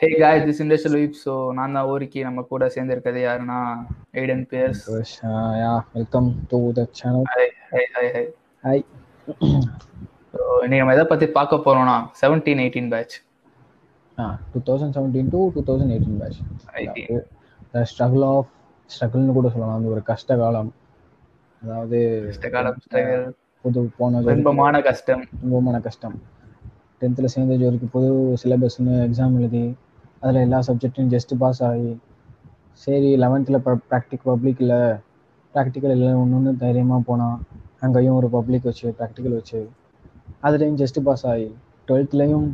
ஹே காய் this industrial வீப் so நான் தான் ஊருக்கு நம்ம கூட சேர்ந்து இருக்கிறது யாருன்னா Aidan Pierce yeah welcome to the channel hi hi hi hi hi so இன்னைக்கு நம்ம எதை பற்றி பார்க்க போறோம்னா seventeen eighteen batch uh two thousand seventeen to two thousand eighteen batch 18. The struggle of ஸ்ட்ரகிள்னு கூட சொல்லலாம். அந்த ஒரு கஷ்ட காலம். அதாவது கஷ்டகாலம் struggle, புது போனது துன்பமான கஷ்டம். ரொம்பமான கஷ்டம். டென்த்தில் சேர்ந்த வரைக்கும் புது சிலபஸ்னு எக்ஸாம் எழுதி அதில் எல்லா சப்ஜெக்ட்லையும் ஜஸ்ட் பாஸ் ஆகி சரி லெவன்த்தில் ப்ராக்டிக் பப்ளிக் இல்லை ப்ராக்டிக்கல் இல்லை ஒன்று ஒன்று தைரியமாக போனான் அங்கேயும் ஒரு பப்ளிக் வச்சு ப்ராக்டிக்கல் வச்சு அதுலேயும் ஜஸ்ட் பாஸ் ஆகி டுவெல்த்லேயும்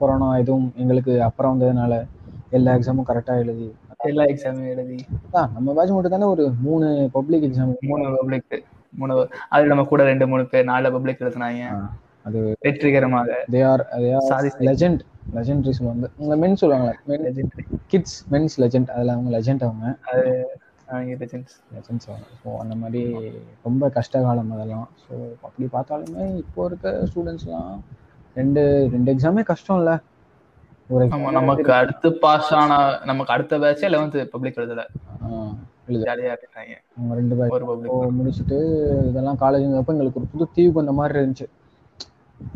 கொரோனா எதுவும் எங்களுக்கு அப்புறம் வந்ததுனால எல்லா எக்ஸாமும் கரெக்டாக எழுதி எல்லா எக்ஸாமும் எழுதி. அதான் நம்ம பேட்ச் மட்டும் தானே ஒரு மூணு பப்ளிக் எக்ஸாம் மூணு பப்ளிக் மூணு அது நம்ம கூட ரெண்டு மூணு பேர் நாலு பப்ளிக் எழுதுனாங்க. அது வெற்றிகரமாக. They are they are. Legend legendary சொல்லுவாங்க இந்த மென் சொல்லுவாங்களே மென் கிட்ஸ் மென்ஸ் லெஜெண்ட் அதில் அவங்க லெஜெண்ட் அவங்க. அது legends. லெஜெண்ட்ஸ் அவங்க. ஸோ அந்த மாதிரி ரொம்ப கஷ்ட காலம் அதெல்லாம். ஸோ அப்படி பார்த்தாலுமே இப்போ இருக்க ஸ்டூடெண்ட்ஸ்லாம் ரெண்டு ரெண்டு எக்ஸாமே கஷ்டம் இல்லை ஒரு நமக்கு அடுத்து பாஸ் ஆன நமக்கு அடுத்த பேட்சே லெவன்த் பப்ளிக் எழுதல. அவங்க ரெண்டு பேர் முடிச்சுட்டு இதெல்லாம் காலேஜுங்கிறப்ப எங்களுக்கு ஒரு புது தீவு அந்த மாதிரி இருந்துச்சு.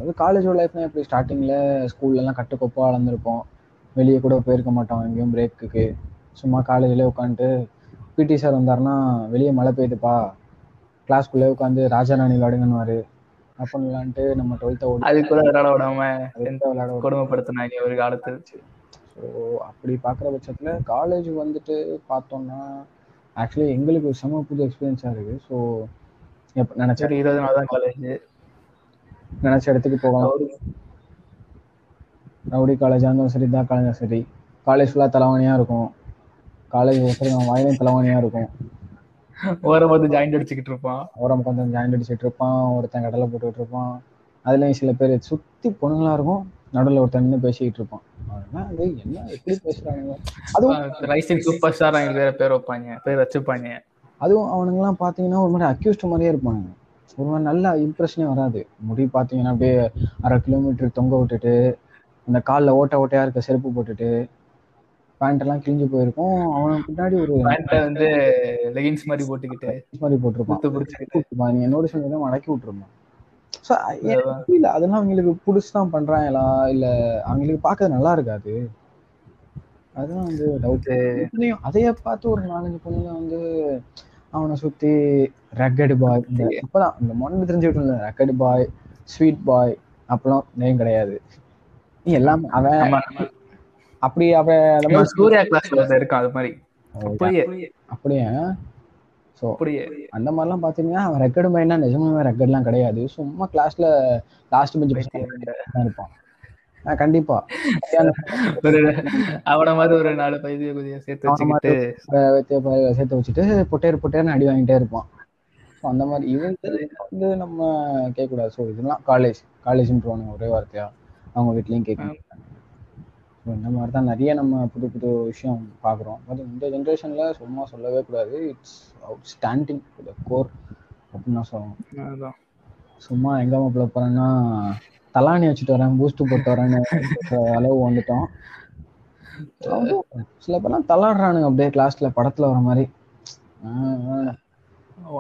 அது காலேஜோட லைஃப்னா எப்படி? ஸ்டார்டிங்கில் ஸ்கூல்லலாம் கட்டுக்கோப்பாக வளர்ந்துருப்போம். வெளியே கூட போயிருக்க மாட்டோம் எங்கேயும் பிரேக்குக்கு சும்மா காலேஜ்லேயே உட்காந்துட்டு பிடி சார் வந்தாருன்னா வெளியே மழை பெய்யுதுப்பா. கிளாஸ்க்குள்ளே உட்காந்து ராஜாராணி விளாடுங்கன்னுவாரு அப்படின்லான்ட்டு நம்ம டுவெல்த்தை ஓடி அது கூட விளையாட விடாம அதுக்கு விளையாட கொடுமைப்படுத்தினாங்க ஒரு காலத்துல? ஸோ அப்படி பார்க்குற பட்சத்தில் காலேஜ் வந்துட்டு பார்த்தோம்னா ஆக்சுவலி எங்களுக்கு ஒரு செம புது எக்ஸ்பீரியன்ஸாக இருக்குது ஸோ எப்போ நினச்ச இருபது நாள் தான் காலேஜ் நினச்ச இடத்துக்கு போகலாம். ரவுடி. காலேஜாக இருந்தாலும் சரி தான் காலேஜாக சரி. காலேஜ் ஃபுல்லாக தலைவாணியாக இருக்கும். காலேஜ் சரி அவன் வாயிலையும் தலைவாணியாக இருக்கும். ஓரம் வந்து ஜாயிண்ட் அடிச்சுக்கிட்டு இருப்பான். ஓரம் உட்காந்து ஜாயிண்ட் அடிச்சிட்டு இருப்பான். ஒருத்தன் கடலை போட்டுக்கிட்டு இருப்பான். அதுலேயும் சில பேர் சுற்றி பொண்ணுங்களா இருக்கும். நடுவில் ஒருத்தன் நின்று பேசிக்கிட்டு இருப்பான். அது என்ன எப்படி பேசுகிறானுங்க அதுவும் ரைசிங் சூப்பர் ஸ்டார் அவங்க வேற பேர் வைப்பாங்க பேர் வச்சுப்பாங்க அதுவும் அவனுங்கெல்லாம் பார்த்தீங்கன்னா ஒரு மாதிரி அக்யூஸ்ட் மாதிரியே இருப்பானுங்க. ஒரு மாதிரி நல்ல இம்ப்ரெஷனே வராது. முடி பார்த்தீங்கன்னா அப்படியே அரை கிலோமீட்டர் தொங்க விட்டுட்டு அந்த காலில் ஓட்ட ஓட்டையா இருக்க செருப்பு போட்டுட்டு பேண்ட் எல்லாம் கிழிஞ்சு போயிருக்கும். அவனுக்கு பின்னாடி ஒரு வந்து லெகின்ஸ் மாதிரி போட்டுக்கிட்டு மாதிரி போட்டிருப்பான். நீங்க நோட்டீஸ் பண்ணி மடக்கி விட்டுருப்பான் ஸோ இல்ல அதெல்லாம் அவங்களுக்கு புதுசு தான் பண்றாங்களா? இல்ல அவங்களுக்கு பார்க்கறது நல்லா இருக்காது? அதுதான் வந்து டவுட் இதுலயும் அதைய பார்த்து ஒரு நாலஞ்சு பொண்ணுங்க வந்து அவனை சுத்தி ரக்கடு பாய் இப்பதான் இந்த மொன்னு தெரிஞ்சுக்கிட்டு ரக்கடு பாய் ஸ்வீட் பாய் அப்பெல்லாம் நேம் கிடையாது. நீ எல்லாம் அவன் அப்படி அவன் சூர்யா கிளாஸ்ல இருக்கும் அது மாதிரி. அப்படியே? அப்படியே. ஸோ அந்த மாதிரிலாம் பார்த்தீங்கன்னா அவன் ரெக்கார்டு மைனா நிஜமாவே ரெக்கார்ட்லாம் கிடையாது. சும்மா கிளாஸ்ல லாஸ்ட் பெஞ்ச் தான் இருப்பான். கண்டிப்பா. அவன மாதிரி ஒரு நாலு பைதிய குதிய சேர்த்து வச்சுக்கிட்டு சேர்த்து வச்சுட்டு பொட்டேர் பொட்டேர்னு அடி வாங்கிட்டே இருப்பான். அந்த மாதிரி இவங்க வந்து நம்ம கேட்கக்கூடாது. ஸோ இதெல்லாம் காலேஜ் காலேஜ்ன்றவானுங்க ஒரே வார்த்தையா? அவங்க வீட்லயும் கேட்கணும் ஸோ இந்த மாதிரி தான் நிறைய நம்ம புது புது விஷயம் பார்க்குறோம். பட் இந்த ஜென்ரேஷனில் சும்மா சொல்லவே கூடாது. இட்ஸ் அவுட் ஸ்டாண்டிங் கோர் அப்படின்னு சொல்லணும். அதான். சும்மா எங்க மாப்பிள்ள போறேன்னா தலாணி வச்சுட்டு வரேன் பூஸ்ட் போட்டு வரேன்னு அளவு வந்துட்டோம். சில பேர்லாம் தலாடுறானுங்க அப்படியே கிளாஸ்ல படத்துல வர மாதிரி.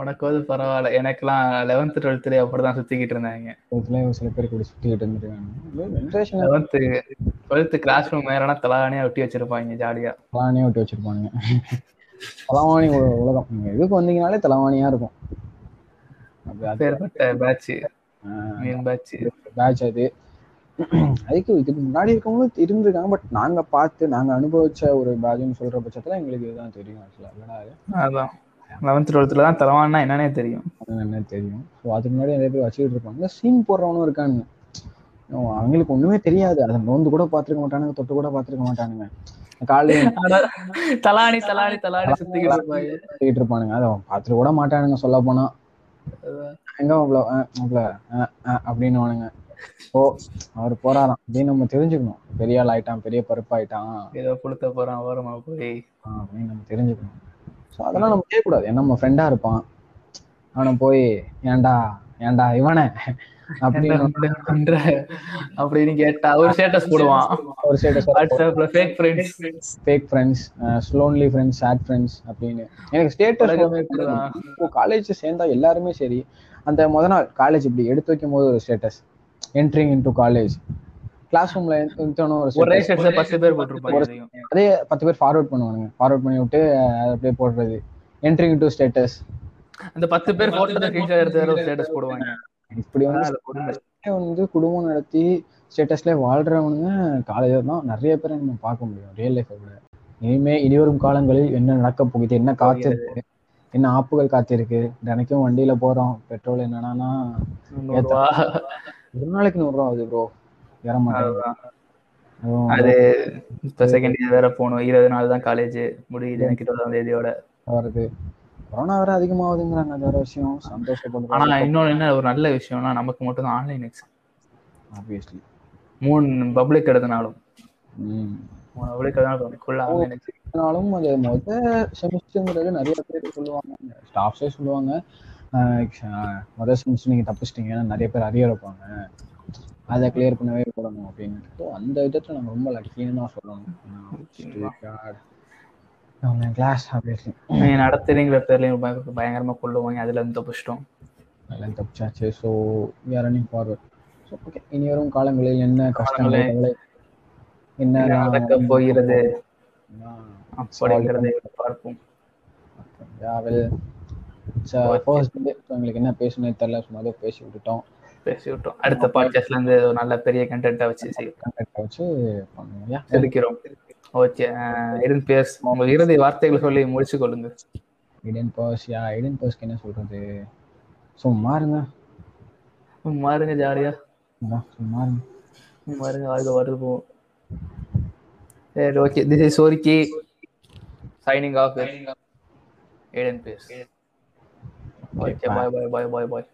உனக்கு வந்து பரவாயில்ல. எனக்கெல்லாம் லெவன்த் டுவெல்த்ல அப்படிதான் சுத்திக்கிட்டு இருந்தாங்க. சில பேர் கூட சுத்திக்கிட்டு இருந்திருக்காங்க. Generation eleventh twelfth class room மேலனா தலானியா ஒட்டி வச்சிருப்பாங்க ஜாலியா. தலாணியே விட்டு வச்சிருப்பானுங்க தலவாணி உலகம். எதுக்கு வந்தீங்கனாலே தலவாணியா இருக்கும். பேர்பட்ட பேட்ச் பேட்ச் அது. அதுக்கு இதுக்கு முன்னாடி இருக்கவங்களும் இருந்திருக்காங்க பட் நாங்க பார்த்து நாங்க அனுபவிச்ச ஒரு பேட்ச்னு சொல்ற பட்சத்துல எங்களுக்கு இதுதான் தெரியும் ஆக்சுவலா அதான். லெவன்த் டுவெல்த்ல தான் தலவான்னா என்னன்னே தெரியும். என்ன தெரியும். ஸோ அதுக்கு முன்னாடி நிறைய பேர் வச்சுக்கிட்டு இருப்பாங்க. சீன் போடுறவனும் இருக்கானுங்க. அவங்களுக்கு ஒண்ணுமே தெரியாது. அதை நோந்து கூட பார்த்துருக்க மாட்டானுங்க தொட்டு கூட பார்த்துருக்க மாட்டானுங்க. காலையில ஆனா, தலானி தலானி தலானி சுத்திக்கிட்டு இருப்பானுங்க. அதை அவன் பார்த்துட்டு கூட மாட்டானுங்க சொல்ல போனா. எங்க அப்படின்னு ஓ அவர் போறாராம் அப்படின்னு நம்ம தெரிஞ்சுக்கணும். பெரிய ஆள் ஆயிட்டான் பெரிய பருப்பாயிட்டான் ஏதோ புளுத்த போறான் ஓரமா போய். அப்படின்னு நம்ம தெரிஞ்சுக்கணும். ஸோ அதெல்லாம் நம்ம கேட்கக்கூடாது ஏன்னா நம்ம ஃப்ரெண்டா இருப்பான். அவனை போய் ஏன்டா ஏன்டா இவனே? அப்படின்னு அப்படின்னு கேட்டா ஒரு ஸ்டேட்டஸ் போடுவான். ஒரு ஸ்டேட்டஸ் வாட்ஸ்அப்ல fake friends fake friends lonely friends sad friends அப்படின்னு. எனக்கு ஸ்டேட்டஸ் காலேஜ் சேர்ந்தா எல்லாருமே சரி. அந்த முத நாள் காலேஜ் இப்படி எடுத்து வைக்கும் போது ஒரு status entering into college class ரூம்ல ஒரு பத்து பேர் போட்டிருப்பாங்க. அதே பத்து பேர் ஃபார்வர்ட் பண்ணுவானுங்க. ஃபார்வர்ட் பண்ணி விட்டு அதை அப்படியே போடுறது. என்ட்ரிங் இன்டு ஸ்டேட்டஸ் அந்த பத்து பேர் போட்டோ ஸ்கிரீன்ஷாட் எடுத்து வேற ஒரு ஸ்டேட்டஸ் போடுவாங்க. இப்படி வந்து. வந்து குடும்பம் நடத்தி ஸ்டேட்டஸ்ல வாழ்றவனுங்க காலேஜ் தான் நிறைய பேரை நம்ம பார்க்க முடியும். ரியல் லைஃபை விட. இனிமே இனிவரும் காலங்களில் என்ன நடக்க போகுது என்ன காத்திருக்கு என்ன ஆப்புகள் காத்திருக்கு? தினைக்கும் வண்டியில போறோம். பெட்ரோல் என்னன்னா. ஒரு நாளைக்கு நூறு ரூபா ஆகுது ப்ரோ ஏற. அதுவும் அது இப்ப செகண்ட் இயர் வேற போகணும். இருபது நாள் தான் காலேஜ் முடியுது. எனக்கு இருபதாம் தேதியோட. வருது. கொரோனா வேற அதிகமாகுதுங்கிறாங்க. அது வேற விஷயம். ஆனா சந்தோஷப்படுறாங்க இன்னொன்னு என்ன? ஒரு நல்ல விஷயம்னா நமக்கு மட்டும் தான் ஆன்லைன் எக்ஸாம் ஆப்வியஸ்லி மூணு பப்ளிக் எடுத்தனாலும். ஆனாலும் அது முத செமிஸ்டருங்கிறது நிறைய பேர் சொல்லுவாங்க. ஸ்டாஃப்ஸே சொல்லுவாங்க. ஆஹ் ஆஹ் முத செமிஸ்டர் நீங்க தப்பிச்சிட்டீங்க. நிறைய பேர் அரியர் வைப்பாங்க. அதை கிளியர் பண்ணவே போடணும் அப்படின்னு அந்த விதத்துல நம்ம ரொம்ப லக்கின்னு தான் சொல்லணும். கிளாஸ் ஆப்வியஸ்லி நீ நடத்துறீங்கிற பேர்லயும் பய- பயங்கரமா கொள்ளுவாங்க அதுல இருந்து தப்பிச்சிட்டோம். எல்லாம் தப்பிச்சாச்சு. So running forward so okay இனி வரும் காலங்களில் என்ன கஷ்டங்களை. என்ன நடக்க போகிறது. அப்படிங்கிறதை பார்ப்போம். ஃபர்ஸ்ட் எங்களுக்கு என்ன பேசணும்னு தெரியல சும்மா ஏதோ பேசி விட்டுட்டோம் பேசி விட்டோம் அடுத்த பாட்காஸ்ட்ல இருந்து ஒரு நல்ல பெரிய கண்டென்ட்டா வச்சு கண்டக்ட் வச்சு. செதுக்கிறோம். ஓகே இருந்து பேஸ் உங்க இறுதி வார்த்தைகளை சொல்லி முடிச்சு கொள்ளுங்க இடன் பர்ஸ் யா இடன் பர்ஸ்க்கு என்ன சொல்றது? சும்மா இருங்க. மாறுங்க ஜாலியா. அதான், சும்மா இருங்க. மாறுங்க வாழ்க வருது போவோம் சரி okay this is சோரிக்கி signing off Aidan Pierce okay bye bye bye bye bye